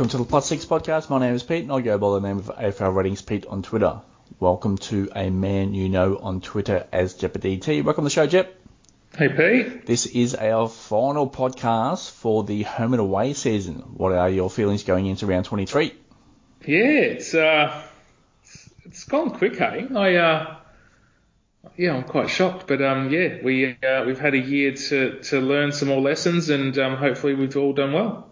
Welcome to the Plus Six podcast. My name is Pete, and I go by the name of AFL Ratings Pete on Twitter. Welcome to a man you know on Twitter as JepDT. Welcome to the show, Jep. Hey Pete. This is our final podcast for the home and away season. What are your feelings going into round 23? Yeah, it's uh, it's gone quick, hey. I uh, yeah, I'm quite shocked, but um, yeah, we uh, we've had a year to to learn some more lessons, and um, hopefully we've all done well.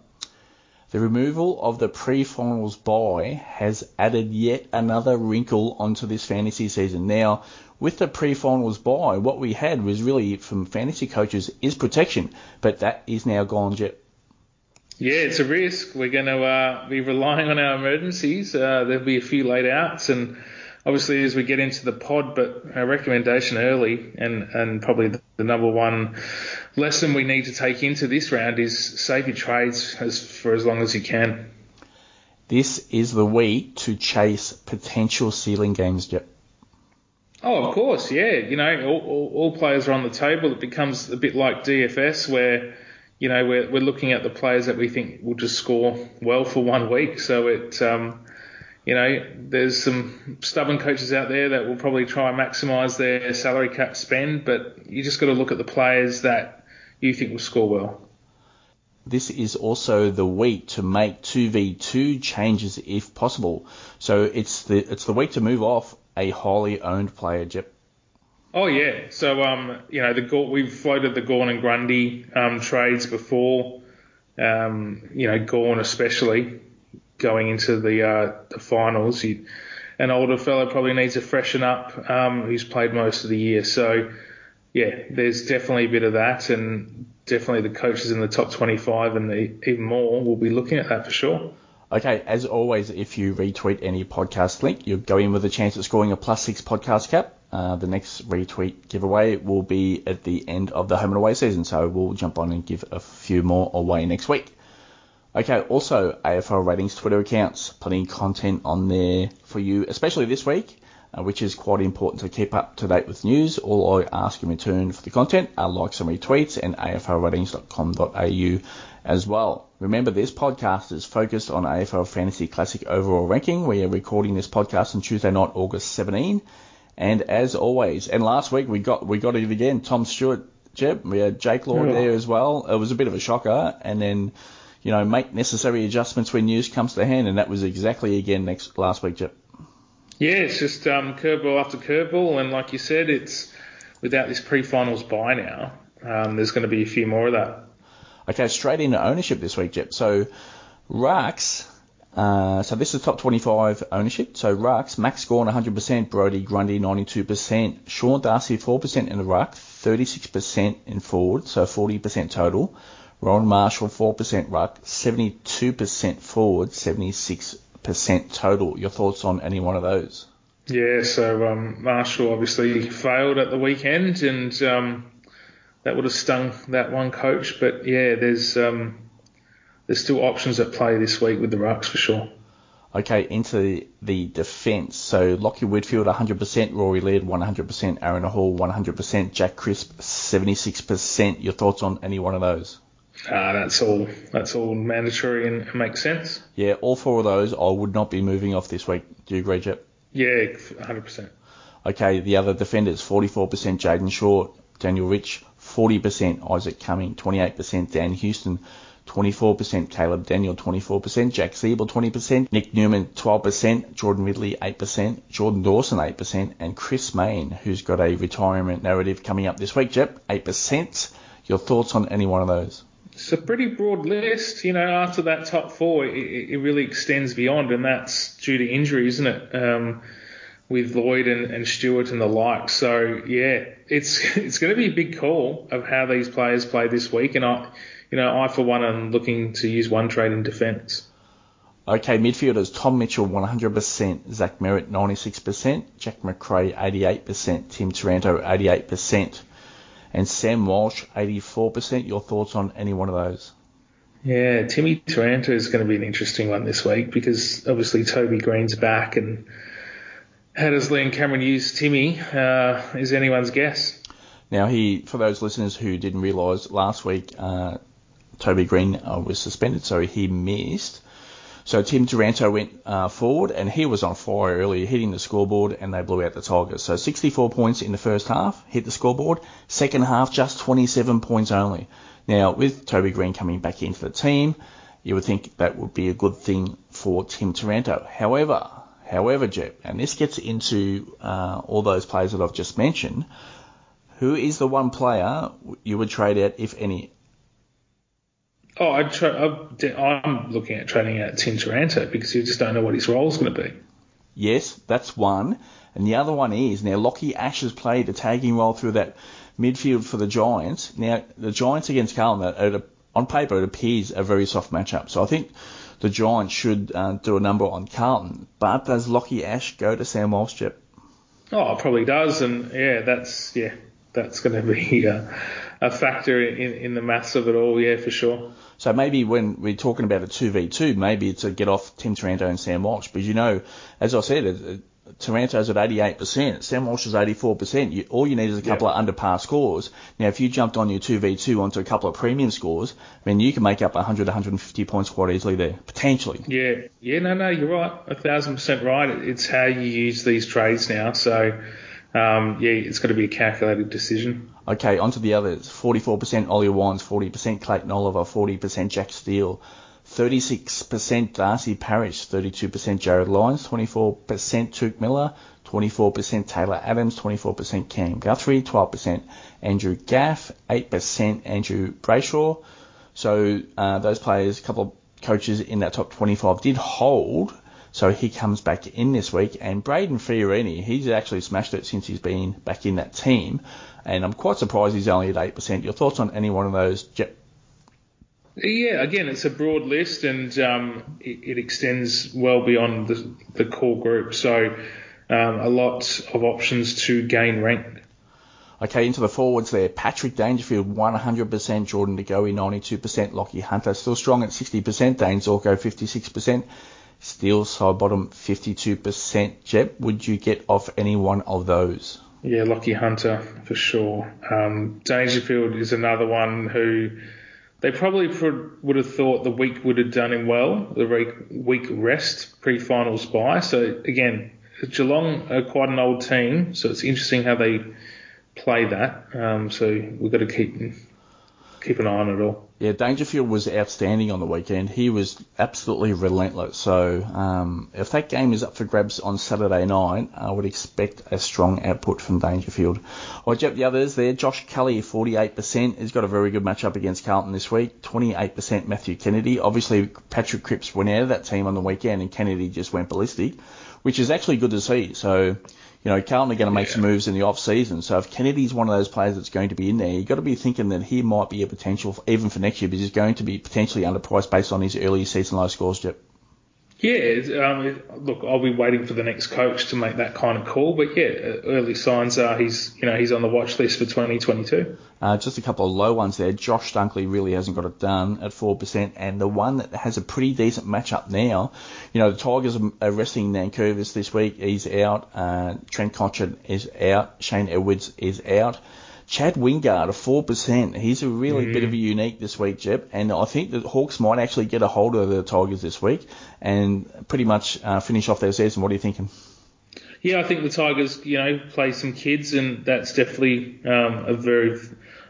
The removal of the pre-finals bye has added yet another wrinkle onto this fantasy season. Now, with the pre-finals bye, what we had was really from fantasy coaches is protection, but that is now gone, Jep. Yeah, it's a risk. We're going to uh, be relying on our emergencies. Uh, there'll be a few late outs, and obviously as we get into the pod, but our recommendation early and, and probably the number one lesson we need to take into this round is save your trades as, for as long as you can. This is the week to chase potential ceiling games, Yep. Oh, of course, yeah. You know, all, all, all, players are on the table. It becomes a bit like DFS where, you know, we're, we're looking at the players that we think will just score well for one week. So it, um, you know, there's some stubborn coaches out there that will probably try and maximise their salary cap spend, but you just got to look at the players that you think will score well. This is also the week to make 2v2 changes if possible. So it's the it's the week to move off a highly owned player, Jep. Oh yeah, so um, you know the we've floated the Gawn and Grundy um, trades before. Um, you know Gawn especially going into the uh, the finals. He, an older fellow probably needs to freshen up, um, who's played most of the year. So, yeah, there's definitely a bit of that, and definitely the coaches in the top 25 and the, even more will be looking at that for sure. Okay, as always, if you retweet any podcast link, you'll go in with a chance of scoring a plus six podcast cap. Uh, the next retweet giveaway will be at the end of the home and away season, so we'll jump on and give a few more away next week. Okay, also AFL Ratings Twitter accounts, plenty of content on there for you, especially this week, uh, which is quite important to keep up to date with news. All I ask in return for the content are likes and retweets and aflratings.com.au as well. Remember, this podcast is focused on AFL Fantasy Classic overall ranking. We are recording this podcast on Tuesday night, August 17. And as always, and last week we got we got it again. Tom Stewart, Jep, we had Jake Lord there as well. It was a bit of a shocker, and then you know, make necessary adjustments when news comes to hand, and that was exactly again next last week, Jep. Yeah, it's just um, curveball after curveball, and like you said, it's without this pre-finals bye now. Um, there's going to be a few more of that. Okay, straight into ownership this week, Jep. So, Rucks, uh, so this is top 25 ownership. So Rucks, Max Gawn 100%, Brodie Grundy 92%, Sean Darcy 4% in the Ruck, 36% in forward, so 40% total. Rowan Marshall 4% ruck, 72% forward, 76% total. Your thoughts on any one of those? Yeah, so um, Marshall obviously failed at the weekend, and um, that would have stung that one coach. But yeah, there's um, there's still options at play this week with the rucks for sure. Okay, into the defence. So Lachie Whitfield 100%, Rory Laird 100%, Aaron Hall 100%, Jack Crisp 76%. Your thoughts on any one of those? Uh, that's all. That's all mandatory and makes sense. Yeah, all four of those I would not be moving off this week. Do you agree, Jep? Yeah, 100%. Okay, the other defenders: 44% Jayden Short, Daniel Rich, 40% Isaac Cumming, 28% Dan Houston, 24% Caleb Daniel, 24%, Jack Ziebell 20%, Nick Newman, 12%, Jordan Ridley, 8%, Jordan Dawson, 8%, and Chris Mayne, who's got a retirement narrative coming up this week, Jep, 8%. Your thoughts on any one of those? It's a pretty broad list. You know, after that top four, it, it really extends beyond, and that's due to injury, isn't it? Um, with Lloyd and, and Stewart and the like. So yeah, it's it's going to be a big call of how these players play this week, and I, you know, I for one am looking to use one trade in defence. Okay, midfielders Tom Mitchell 100%, Zach Merrett 96%, Jack Macrae 88%, Tim Taranto 88% and Sam Walsh, 84%. Your thoughts on any one of those? Yeah, Timmy Taranto is going to be an interesting one this week because obviously Toby Greene's back and how does Leon Cameron use Timmy uh, is anyone's guess. Now, he, for those listeners who didn't realise, last week uh, Toby Greene uh, was suspended, so he missed. So Tim Taranto went uh, forward, and he was on fire earlier, hitting the scoreboard, and they blew out the Tigers. So 64 points in the first half, hit the scoreboard. Second half, just 27 points only. Now, with Toby Greene coming back into the team, you would think that would be a good thing for Tim Taranto. However, however, Jep, and this gets into uh, all those players that I've just mentioned, who is the one player you would trade out, if any? Oh, I'd tra- I'm looking at trading out Tim Taranto because you just don't know what his role is going to be. Yes, that's one. And the other one is now Lachie Ash has played a tagging role through that midfield for the Giants. Now the Giants against Carlton, on paper it appears a very soft matchup. So I think the Giants should uh, do a number on Carlton. But does Lachie Ash go to Sam Walsh, Chip? Oh, probably does, and yeah, that's yeah, that's going to be a, a factor in, in the maths of it all, yeah, for sure. So maybe when we're talking about a 2v2, maybe it's a get off Tim Taranto and Sam Walsh. But you know, as I said, Taranto's at 88%, Sam Walsh is 84%. You, all you need is a couple of under par scores. Now, if you jumped on your 2v2 onto a couple of premium scores, I mean, you can make up 100, 150 points quite easily there, potentially. Yeah, yeah, no, no, you're right. A thousand percent right. It's how you use these trades now. So, um, yeah, it's got to be a calculated decision. Okay, on to the others. 44% Ollie Wines, 40% Clayton Oliver, 40% Jack Steele. 36% Darcy Parish, 32% Jarrod Lyons, 24% Touk Miller, 24% Taylor Adams, 24% Cam Guthrie, 12% Andrew Gaff, 8% Andrew Brayshaw. So uh, those players, a couple of coaches in that top 25 did hold. So he comes back in this week, and Brayden Fiorini, he's actually smashed it since he's been back in that team, and I'm quite surprised he's only at 8%. Your thoughts on any one of those yeah, again, it's a broad list and um, it, it, extends well beyond the, the core group. So um, a lot of options to gain rank. Okay, into the forwards there. Patrick Dangerfield, 100%. Jordan De Goey, 92%. Lachie Hunter, still strong at 60%. Dane Zorko, 56%. Steele Sidebottom, 52%. Jep, would you get off any one of those? Yeah, Lachie Hunter, for sure. Um, Dangerfield is another one who they probably would have thought the week would have done him well, the week rest pre-finals bye. So again, Geelong are quite an old team, so it's interesting how they play that. Um, so we've got to keep keep an eye on it all. Yeah, Dangerfield was outstanding on the weekend. He was absolutely relentless. So um, if that game is up for grabs on Saturday night, I would expect a strong output from Dangerfield. I jump the others there. Josh Kelly, 48%. He's got a very good matchup against Carlton this week. 28% Matthew Kennedy. Obviously, Patrick Cripps went out of that team on the weekend and Kennedy just went ballistic, which is actually good to see. So you know, Carlton are going to make yeah. some moves in the off season. So if Kennedy's one of those players that's going to be in there, you've got to be thinking that he might be a potential, even for next year, because he's going to be potentially underpriced based on his early season low scores, Jep. Yeah, um, look, I'll be waiting for the next coach to make that kind of call, but yeah, early signs are he's, you know, he's on the watch list for 2022. Uh, just a couple of low ones there. Josh Dunkley really hasn't got it done at 4%, and the one that has a pretty decent matchup now, you know, the Tigers are resting Nankervis this week. He's out. Uh, Trent Cotchin is out. Shane Edwards is out. Chad Wingard, a 4%. He's a really mm. bit of a unique this week, Jep. And I think the Hawks might actually get a hold of the Tigers this week and pretty much uh, finish off their season. What are you thinking? Yeah, I think the Tigers, you know, play some kids, and that's definitely um, a very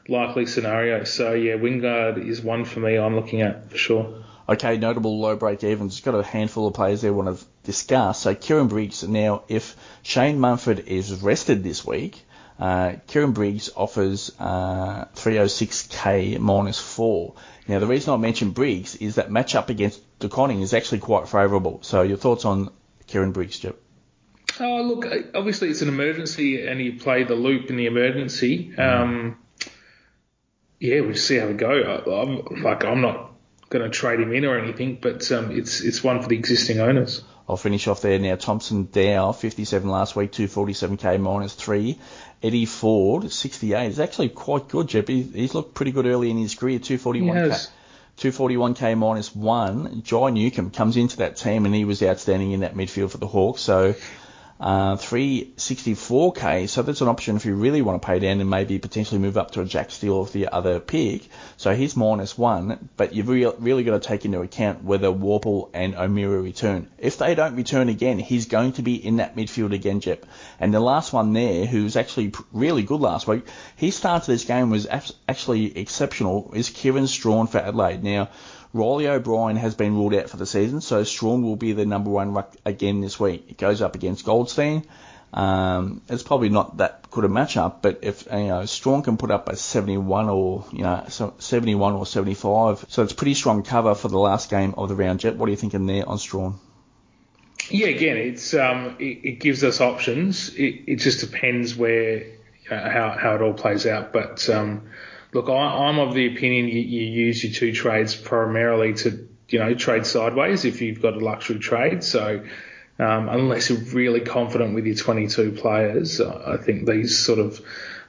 likely scenario. So, yeah, Wingard is one for me I'm looking at for sure. Okay, notable low break evens. Just got a handful of players there I want to discuss. So, Kieran Briggs, now, if Shane Mumford is rested this week, uh, Kieran Briggs offers uh, 306k minus 4. Now, the reason I mentioned Briggs is that matchup against De Koning is actually quite favourable. So, your thoughts on Kieran Briggs, Jep? Oh, look, obviously it's an emergency and you play the loop in the emergency. Mm. Um, yeah, we'll see how we go. I, am like, I'm not going to trade him in or anything, but um, it's it's one for the existing owners. I'll finish off there now. Thomson Dow, 57 last week, 247k minus three. Eddie Ford, 68. Is actually quite good, Jep. He's looked pretty good early in his career, 241k. 241k minus one. Jai Newcombe comes into that team and he was outstanding in that midfield for the Hawks. So Uh, 364k, so that's an option if you really want to pay down and maybe potentially move up to a Jack Steele of the other pick. So he's minus one, but you've re- really got to take into account whether Worpel and O'Meara return. If they don't return again, he's going to be in that midfield again, Jep. And the last one there, who was actually really good last week, he started this game was actually exceptional, is Kieran Strachan for Adelaide. Now, Riley O'Brien has been ruled out for the season, so Strachan will be the number one ruck again this week. It goes up against Goldstein. Um, it's probably not that good a matchup, but if you know Strachan can put up a 71 or you know 71 or 75, so it's pretty strong cover for the last game of the round. Jep, what are you thinking there on Strachan? Yeah, again, it's um, it, it gives us options. It, it just depends where you know, how how it all plays out, but um, Look, I, am of the opinion you, you use your two trades primarily to, you know, trade sideways if you've got a luxury trade. So um, unless you're really confident with your 22 players, I think these sort of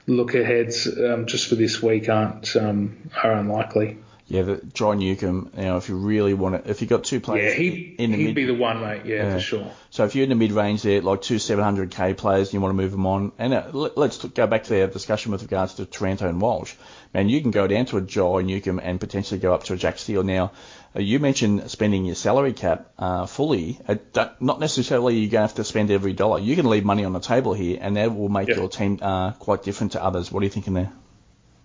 look aheads um, just for this week aren't um, are unlikely. Yeah, the Jai Newcombe. You know, if you really want to, if you got two players, yeah, he in the he'd mid, be the one, mate. Yeah, yeah, for sure. So if you're in the mid range there, like two 700k players, and you want to move them on, and uh, let's go back to our discussion with regards to Taranto and Walsh. Man, you can go down to a Jai Newcombe and potentially go up to a Jack Steele. Now, uh, you mentioned spending your salary cap uh, fully. Uh, not necessarily you're going to have to spend every dollar. You can leave money on the table here, and that will make yeah. your team uh, quite different to others. What are you thinking there?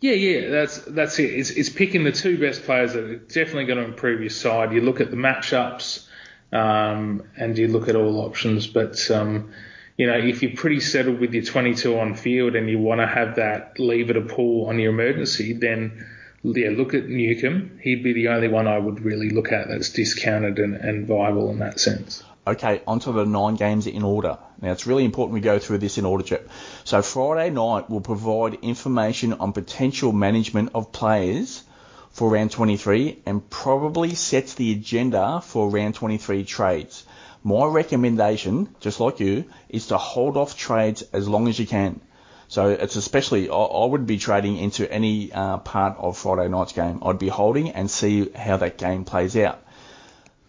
Yeah, yeah, that's that's it. It's, it's picking the two best players that are definitely going to improve your side. You look at the matchups, um, and you look at all options. But um, you know, if you're pretty settled with your 22 on field and you want to have that lever to pull on your emergency, then yeah, look at Newcombe. He'd be the only one I would really look at that's discounted and, and viable in that sense. Okay, onto the nine games in order. Now, it's really important we go through this in order, Chip. So, Friday night will provide information on potential management of players for round 23 and probably sets the agenda for round 23 trades. My recommendation, just like you, is to hold off trades as long as you can. So it's especially, I, I would be trading into any uh, part of Friday night's game. I'd be holding and see how that game plays out.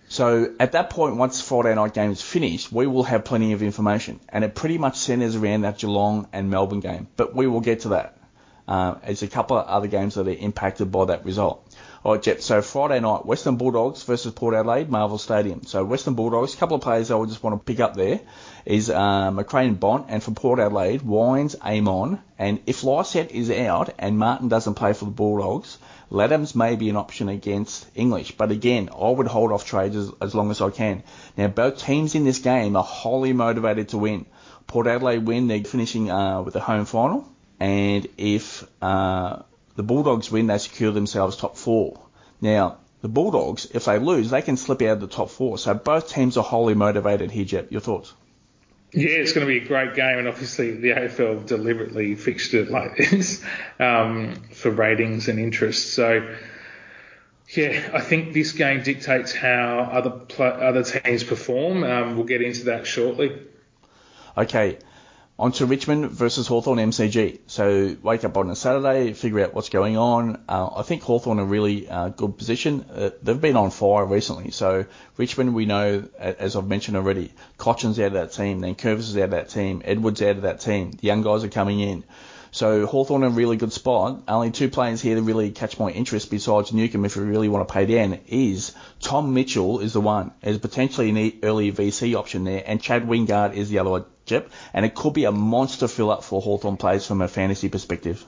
So at that point, once Friday night game is finished, we will have plenty of information, and it pretty much centres around that Geelong and Melbourne game. But we will get to that. Uh, there's a couple of other games that are impacted by that result. All right, Jep. So Friday night, Western Bulldogs versus Port Adelaide, Marvel Stadium. So Western Bulldogs, a couple of players I would just want to pick up there is uh, Macrae and Bont, and for Port Adelaide, Wines, Amon, and if Lycett is out and Martin doesn't play for the Bulldogs, Ladhams may be an option against English, but again, I would hold off trades as, as long as I can. Now, both teams in this game are highly motivated to win. Port Adelaide win, they're finishing uh, with the home final, and if uh, the Bulldogs win, they secure themselves top four. Now, the Bulldogs, if they lose, they can slip out of the top four. So both teams are highly motivated here, Jep. Your thoughts? Yeah, it's going to be a great game, and obviously the AFL deliberately fixed it like this um, for ratings and interest. So, yeah, I think this game dictates how other pl- other teams perform. Um, we'll get into that shortly. Okay, on to Richmond versus Hawthorn MCG. So wake up on a Saturday, figure out what's going on. Uh, I think Hawthorn are really uh, good position. Uh, they've been on fire recently. So Richmond, we know, as I've mentioned already, Cotchin's out of that team, Nankervis is out of that team, Edwards out of that team. The young guys are coming in. So Hawthorn in a really good spot. Only two players here that really catch my interest besides Newcombe if you really want to pay down is Tom Mitchell is the one. There's potentially an early VC option there and Chad Wingard is the other Jep, and it could be a monster fill up for Hawthorn players from a fantasy perspective.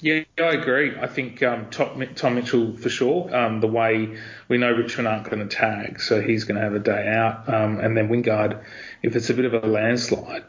Yeah, I agree. I think um, Tom, Tom Mitchell for sure. Um, the way we know Richmond aren't going to tag, so he's going to have a day out. Um, and then Wingard, if it's a bit of a landslide,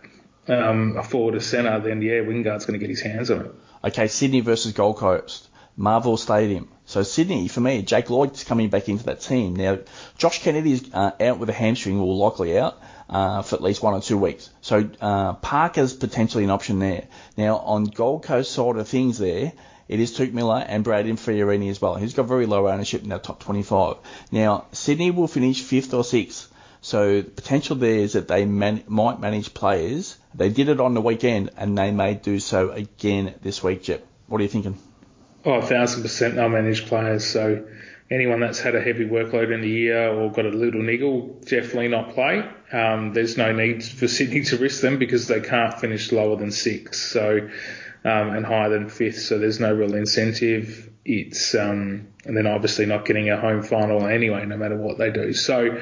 um, a forward to centre, then yeah, Wingard's going to get his hands on it. Okay, Sydney versus Gold Coast, Marvel Stadium. So Sydney, for me, Jake Lloyd's coming back into that team. Now, Josh Kennedy's uh, out with a hamstring, or likely out uh, for at least one or two weeks. So uh, Parker's potentially an option there. Now on Gold Coast side of things there, it is Touk Miller and Brayden Fiorini as well. He's got very low ownership in that top 25. Now Sydney will finish fifth or sixth. So the potential there is that they man- might manage players. They did it on the weekend and they may do so again this week, Jep. What are you thinking? Oh, a thousand percent they'll manage players. So anyone that's had a heavy workload in the year or got a little niggle, definitely not play. Um, there's no need for Sydney to risk them because they can't finish lower than six, so um, and higher than fifth. So there's no real incentive. It's um, and then obviously not getting a home final anyway, no matter what they do. So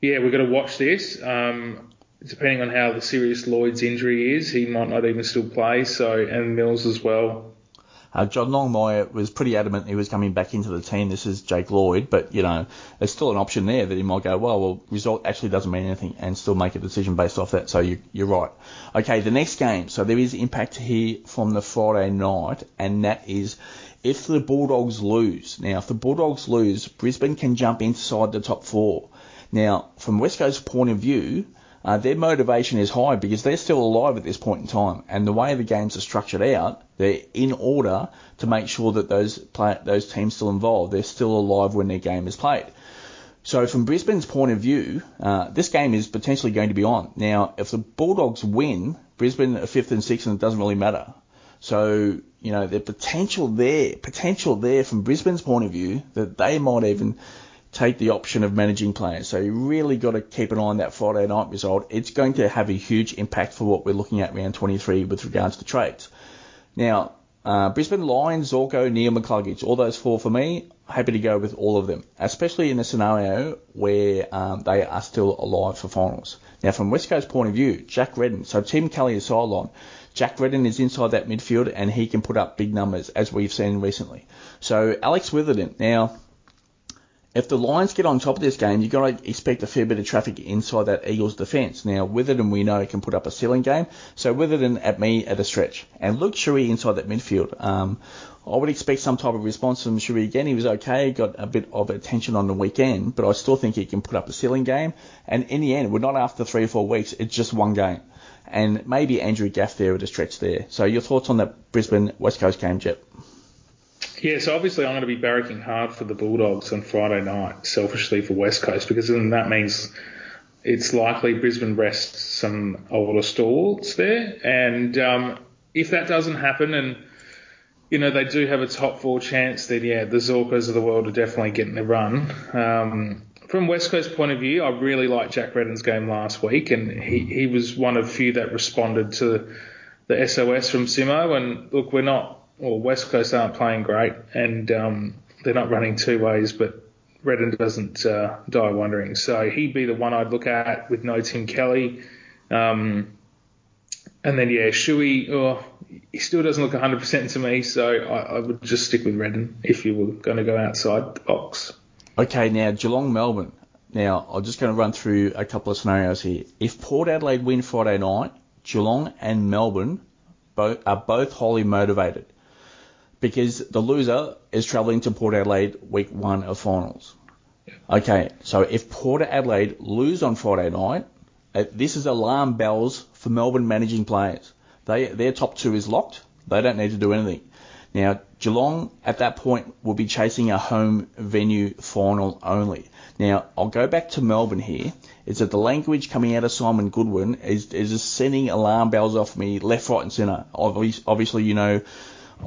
yeah, we've got to watch this. Um, depending on how the serious Lloyd's injury is, he might not even still play. So and Mills as well. Uh, John Longmire was pretty adamant he was coming back into the team. This is Jake Lloyd, but you know there's still an option there that he might go, well, well, result actually doesn't mean anything, and still make a decision based off that. So you, you're right. Okay, the next game. So there is impact here from the Friday night, and that is if the Bulldogs lose. Now, if the Bulldogs lose, Brisbane can jump inside the top four. Now, from West Coast's point of view, uh, their motivation is high because they're still alive at this point in time, and the way the games are structured out, they're in order to make sure that those play, those teams still involved, they're still alive when their game is played. So from Brisbane's point of view, uh, this game is potentially going to be on. Now, if the Bulldogs win, Brisbane are fifth and sixth, and it doesn't really matter. So you know, the potential there, potential there from Brisbane's point of view that they might even take the option of managing players. So you really got to keep an eye on that Friday night result. It's going to have a huge impact for what we're looking at round 23 with regards to trades. Now, uh, Brisbane Lions, Zorko, Neale McCluggage, all those four for me, happy to go with all of them, especially in a scenario where um, they are still alive for finals. Now, from West Coast point of view, Jack Redden, so Tim Kelly is sideline. Jack Redden is inside that midfield and he can put up big numbers as we've seen recently. So Alex Witherden, now if the Lions get on top of this game, you've got to expect a fair bit of traffic inside that Eagles defence. Now, Witherden, we know, can put up a ceiling game. So, Witherden at me at a stretch. And Luke Shuey inside that midfield. Um, I would expect some type of response from Shuey again. He was okay, got a bit of attention on the weekend, but I still think he can put up a ceiling game. And in the end, we're not after three or four weeks, it's just one game. And maybe Andrew Gaff there at a stretch there. So, your thoughts on that Brisbane West Coast game, Jep? Yeah, so obviously I'm going to be barracking hard for the Bulldogs on Friday night, selfishly for West Coast, because then that means it's likely Brisbane rests some older stalwarts there. And um, if that doesn't happen, and you know they do have a top four chance, then yeah, the Zorkos of the world are definitely getting the run. Um, from West Coast point of view, I really liked Jack Redden's game last week, and he, he was one of few that responded to the SOS from Simo. And look, we're not well, West Coast aren't playing great, and um, they're not running two ways, but Redden doesn't uh, die wondering. So he'd be the one I'd look at with no Tim Kelly. Um, and then, yeah, Shuey, oh, he still doesn't look 100% to me, so I, I would just stick with Redden if you were going to go outside the box. Okay, now Geelong Melbourne. Now, I'm just going to run through a couple of scenarios here. If Port Adelaide win Friday night, Geelong and Melbourne both, are both highly motivated because the loser is travelling to Port Adelaide week one of finals. Okay, so if Port Adelaide lose on Friday night, uh, this is alarm bells for Melbourne managing players. They their top two is locked. They don't need to do anything. Now Geelong at that point will be chasing a home venue final only. Now I'll go back to Melbourne here. Is that the language coming out of Simon Goodwin is is just sending alarm bells off me left, right, and centre. Obviously, you know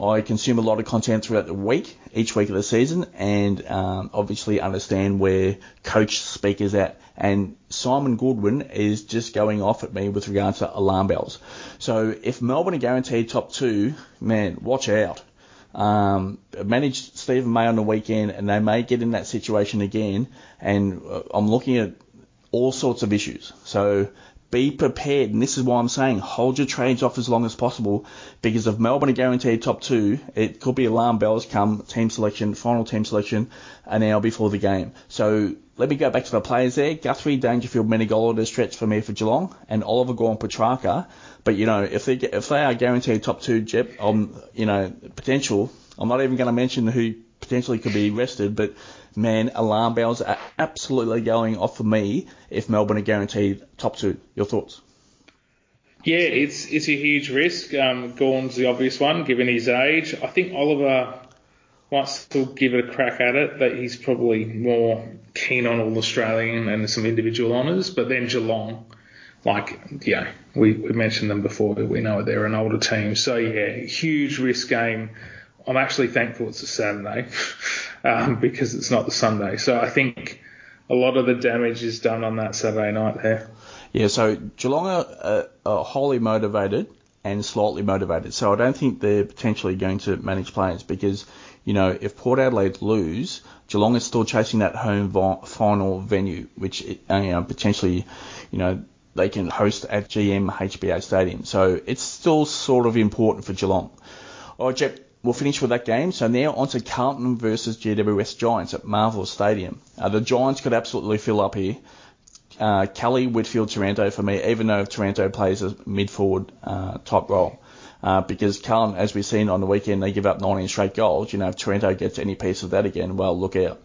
I consume a lot of content throughout the week, each week of the season, and um, obviously understand where coach speakers at. And Simon Goodwin is just going off at me with regards to alarm bells. So if Melbourne are guaranteed top two, man, watch out. Um, managed Steven May on the weekend, and they may get in that situation again. And uh, I'm looking at all sorts of issues. So be prepared. And this is why I'm saying hold your trades off as long as possible because if Melbourne are guaranteed top two, it could be alarm bells come team selection, final team selection, an hour before the game. So let me go back to the players there. Guthrie, Dangerfield, Menegola to stretch for me for Geelong, and Oliver Gawn Petracca. But you know, if they if they are guaranteed top two, Jep, um, you know, potential. I'm not even going to mention who potentially could be rested, but man, alarm bells are absolutely going off for me if Melbourne are guaranteed top two. Your thoughts? Yeah, it's it's a huge risk. Um, Gawn's the obvious one, given his age. I think Oliver might still give it a crack at it, but he's probably more keen on all Australian and some individual honours. But then Geelong, like, yeah, we, we mentioned them before. We know they're an older team. So, yeah, huge risk game I'm actually thankful it's a Saturday um, because it's not the Sunday. So I think a lot of the damage is done on that Saturday night there. Yeah, so Geelong are, are wholly motivated and slightly motivated. So I don't think they're potentially going to manage players because, you know, if Port Adelaide lose, Geelong is still chasing that home final venue, which uh, you know, potentially, you know, they can host at GM HBA Stadium. So it's still sort of important for Geelong. All right, Jep, we'll finish with that game. So now on to Carlton versus GWS Giants at Marvel Stadium. Uh, the Giants could absolutely fill up here. Uh, Kelly, Whitfield, Taranto for me, even though Taranto plays a mid forward uh, type role. Uh, because Carlton, as we've seen on the weekend, they give up 19 straight goals. You know, if Taranto gets any piece of that again, well, look out.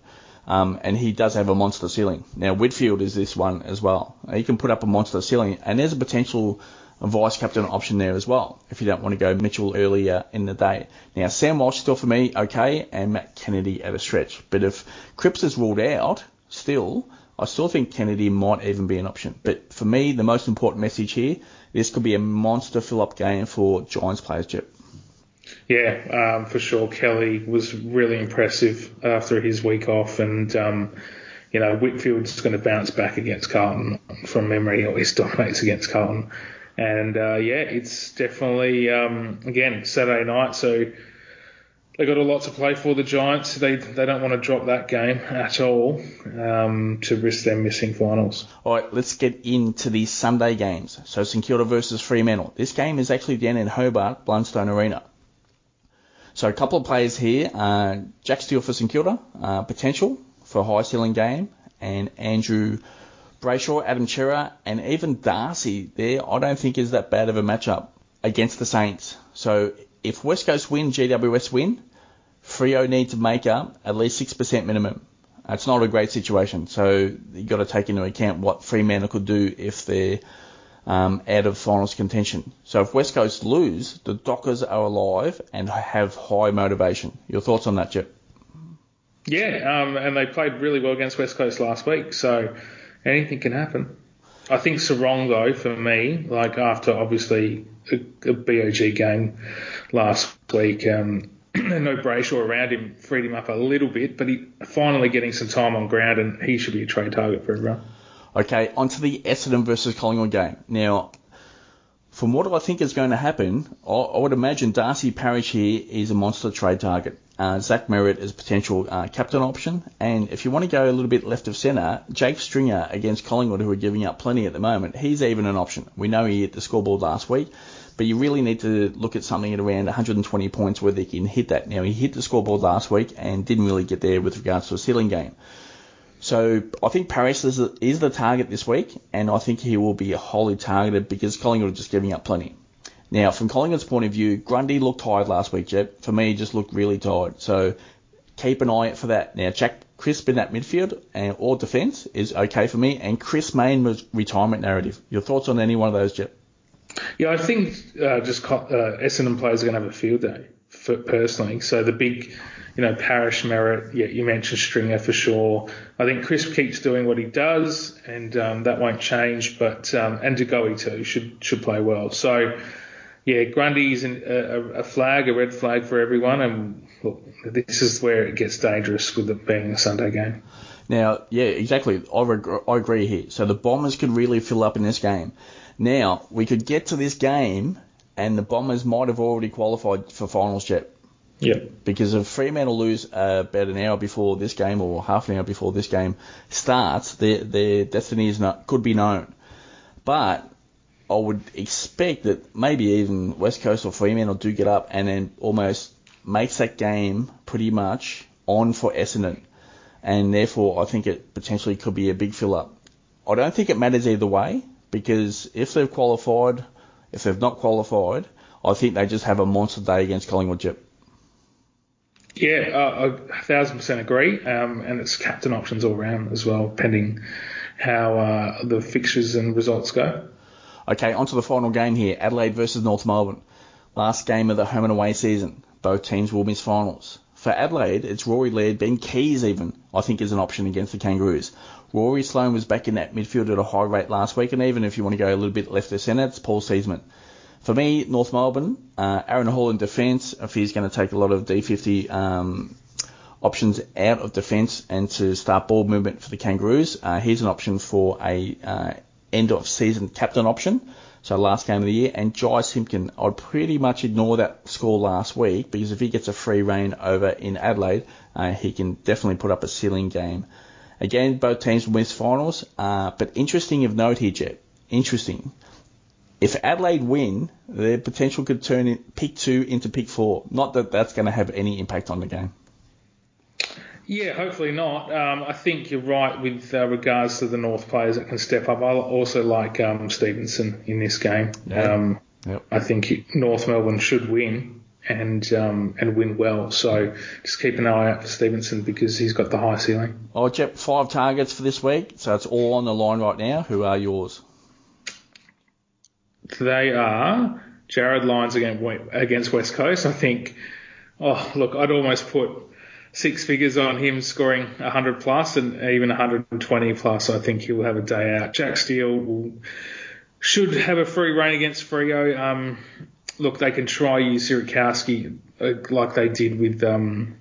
Um, and he does have a monster ceiling. Now, Whitfield is this one as well. He can put up a monster ceiling, and there's a potential vice captain option there as well, if you don't want to go Mitchell earlier in the day. Now, Sam Walsh still for me, okay, and Matt Kennedy at a stretch. But if Cripps is ruled out, still, I still think Kennedy might even be an option. But for me, the most important message here, this could be a monster fill-up game for Giants players, Chip. Yeah, um, for sure. Kelly was really impressive after his week off, and um, you know Whitfield's going to bounce back against Carlton from memory. He always dominates against Carlton, and uh, yeah, it's definitely um, again Saturday night, so they got a lot to play for. The Giants, they they don't want to drop that game at all um, to risk them missing finals. All right, let's get into the Sunday games. So St Kilda versus Fremantle. This game is actually down in Hobart, Blundstone Arena. So a couple of players here. Uh, Jack Steele for St Kilda, uh, potential for a high ceiling game, and Andrew Brayshaw, Adam Cerra, and even Darcy there. I don't think is that bad of a matchup against the Saints. So if West Coast win, GWS win, Freo need to make up at least six percent minimum. It's not a great situation. So you've got to take into account what Fremantle could do if they're um, out of finals contention. So if West Coast lose, the Dockers are alive and have high motivation. Your thoughts on that, Chip? Yeah, um, and they played really well against West Coast last week, so anything can happen. I think Serong, though, for me, like after obviously a, a BOG game last week, um, no Brayshaw around him freed him up a little bit, but he finally getting some time on ground, and he should be a trade target for everyone. Okay, onto the Essendon versus Collingwood game. Now, from what I think is going to happen, I, I would imagine Darcy Parish here is a monster trade target. Uh, Zach Merrett is a potential uh, captain option, and if you want to go a little bit left of centre, Jake Stringer against Collingwood, who are giving up plenty at the moment, he's even an option. We know he hit the scoreboard last week, but you really need to look at something at around 120 points where they can hit that. Now he hit the scoreboard last week and didn't really get there with regards to a ceiling game. So I think Parish is, is the target this week, and I think he will be wholly targeted because Collingwood are just giving up plenty. Now, from Collingwood's point of view, Grundy looked tired last week, Jep. For me, he just looked really tired. So keep an eye out for that. Now, Jack Crisp in that midfield and or defence is okay for me, and Chris Mayne retirement narrative. Your thoughts on any one of those, Jep? Yeah, I think uh, just uh, Essendon players are going to have a field day, for, personally. So the big you know, Parish Merrett. yeah, you mentioned Stringer for sure. I think Chris keeps doing what he does, and um, that won't change. But um, and De Goey too should should play well. So yeah, Grundy's an, a, a flag, a red flag for everyone, and look, this is where it gets dangerous with it being a Sunday game. Now, yeah, exactly. I, reg- I agree here. So the Bombers could really fill up in this game. Now we could get to this game, and the Bombers might have already qualified for finals yet. Yeah. Because if Fremantle lose uh, about an hour before this game or half an hour before this game starts, their their destiny is not could be known. But I would expect that maybe even West Coast or Fremantle do get up and then almost makes that game pretty much on for Essendon. And therefore, I think it potentially could be a big fill up. I don't think it matters either way because if they've qualified, if they've not qualified, I think they just have a monster day against Collingwood Chip. Yeah, uh, a thousand percent agree. Um, and it's captain options all round as well, pending how uh, the fixtures and results go. Okay, on to the final game here Adelaide versus North Melbourne. Last game of the home and away season. Both teams will miss finals. For Adelaide, it's Rory Laird, Ben Keays even, I think is an option against the Kangaroos. Rory Sloane was back in that midfield at a high rate last week, and even if you want to go a little bit left of centre, it's Paul Seedsman. For me, North Melbourne, uh, Aaron Hall in defence, if he's going to take a lot of D50 um, options out of defence and to start ball movement for the Kangaroos, uh, here's an option for a uh, end of season captain option. So last game of the year, and Jy Simpkin, I'd pretty much ignore that score last week because if he gets a free reign over in Adelaide, uh, he can definitely put up a ceiling game. Again, both teams will miss finals, uh, but interesting of note here, Jep. Interesting. If Adelaide win, their potential could turn in pick two into pick four. Not that that's going to have any impact on the game. Yeah, hopefully not. Um, I think you're right with uh, regards to the North players that can step up. I also like um, Stevenson in this game. Yeah. Um, Yep. I think North Melbourne should win and um, and win well. So just keep an eye out for Stevenson because he's got the high ceiling. Oh, Jep, five targets for this week, so it's all on the line right now. Who are yours? They are Jarrod Lyons against against West Coast. I think. Oh, look, I'd almost put six figures on him scoring 100 plus and even 120 plus. I think he'll have a day out. Jack Steele will, should have a free reign against Freo. Um, look, they can try Sirikowski uh, like they did with um,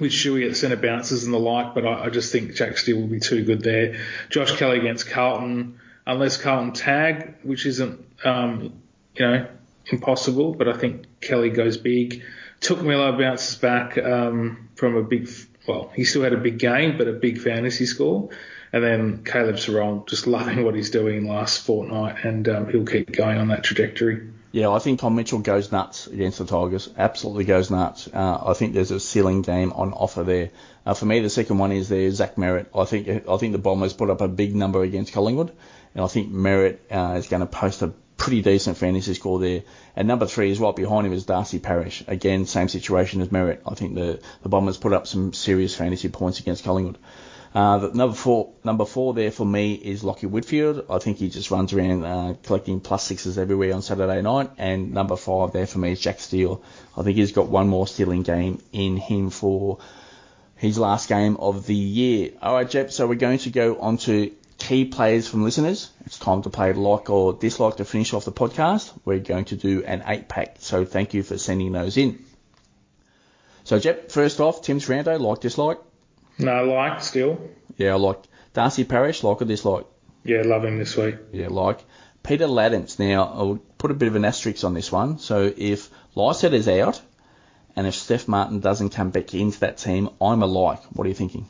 with Shuey at centre bounces and the like, but I, I just think Jack Steele will be too good there. Josh Kelly against Carlton, unless Carlton tag, which isn't um, you know impossible, but I think Kelly goes big. Touk Miller bounces back um, from a big, well, he still had a big game, but a big fantasy score. And then Caleb Serong, just loving what he's doing last fortnight, and um, he'll keep going on that trajectory. Yeah, I think Tom Mitchell goes nuts against the Tigers. Absolutely goes nuts. Uh, I think there's a ceiling game on offer there. Uh, for me, the second one is there Zach Merrett. I think I think the Bombers put up a big number against Collingwood, and I think Merrett uh, is going to post a pretty decent fantasy score there. And number three is right behind him is Darcy Parish. Again, same situation as Merrett. I think the the Bombers put up some serious fantasy points against Collingwood. Uh, number four, number four there for me is Lachie Whitfield. I think he just runs around uh, collecting plus sixes everywhere on Saturday night. And number five there for me is Jack Steele. I think he's got one more stealing game in him for his last game of the year. All right, Jep. So we're going to go on to key players from listeners. It's time to play like or dislike to finish off the podcast. We're going to do an eight pack. So thank you for sending those in. So Jep, first off, Tim Taranto, like dislike. No, like still. Yeah, I like Darcy Parish, like or dislike. Yeah, love him this week. Yeah, like Peter Ladhams. Now I'll put a bit of an asterisk on this one. So if Lycett is out, and if Stef Martin doesn't come back into that team, I'm a like. What are you thinking?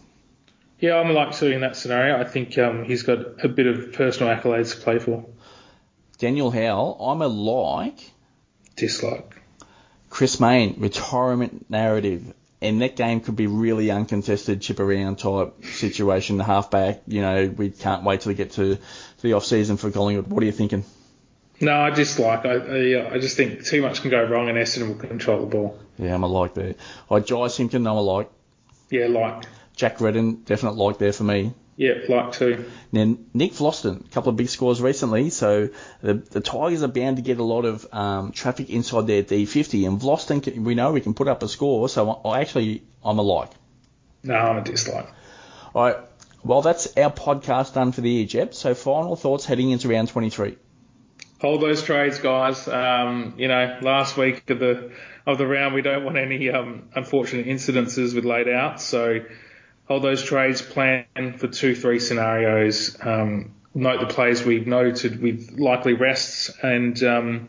Yeah, I'm like too in that scenario. I think um, he's got a bit of personal accolades to play for. Daniel Howell, I'm a like. Dislike. Chris Mayne, retirement narrative. And that game could be really uncontested, chip around type situation. The halfback, you know, we can't wait till we get to, the off season for Collingwood. What are you thinking? No, I dislike. I, I, I just think too much can go wrong and Essendon will control the ball. Yeah, I'm a like there. I Jy Simpkin, I'm a like. Yeah, like. Jack Redden, definite like there for me. Yeah, like too. Now, Nick Vlaustin, a couple of big scores recently, so the, the Tigers are bound to get a lot of um, traffic inside their D50, and can, we know we can put up a score, so I, I actually, I'm a like. No, I'm a dislike. All right, well, that's our podcast done for the year, Jep. So, final thoughts heading into round 23. Hold those trades, guys. Um, you know, last week of the of the round, we don't want any um, unfortunate incidences with laid out, so hold those trades, plan for two, three scenarios. Um, note the players we've noted with likely rests, and um,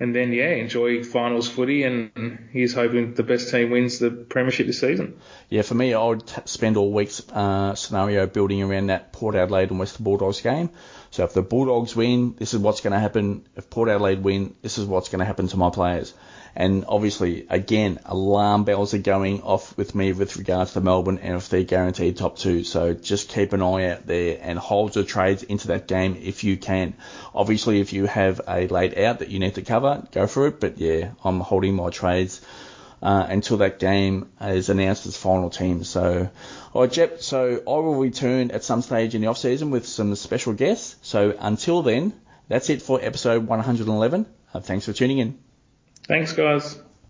and then yeah, enjoy finals footy. And he's hoping the best team wins the premiership this season. Yeah, for me, I would t- spend all week's uh, scenario building around that Port Adelaide and West Bulldogs game. So if the Bulldogs win, this is what's going to happen. If Port Adelaide win, this is what's going to happen to my players. And obviously, again, alarm bells are going off with me with regards to Melbourne and if they're guaranteed top two. So just keep an eye out there and hold your trades into that game if you can. Obviously, if you have a late out that you need to cover, go for it. But yeah, I'm holding my trades uh, until that game is announced as final team. So, all right, Jep. So I will return at some stage in the off season with some special guests. So until then, that's it for episode 111. Uh, thanks for tuning in. Thanks, guys.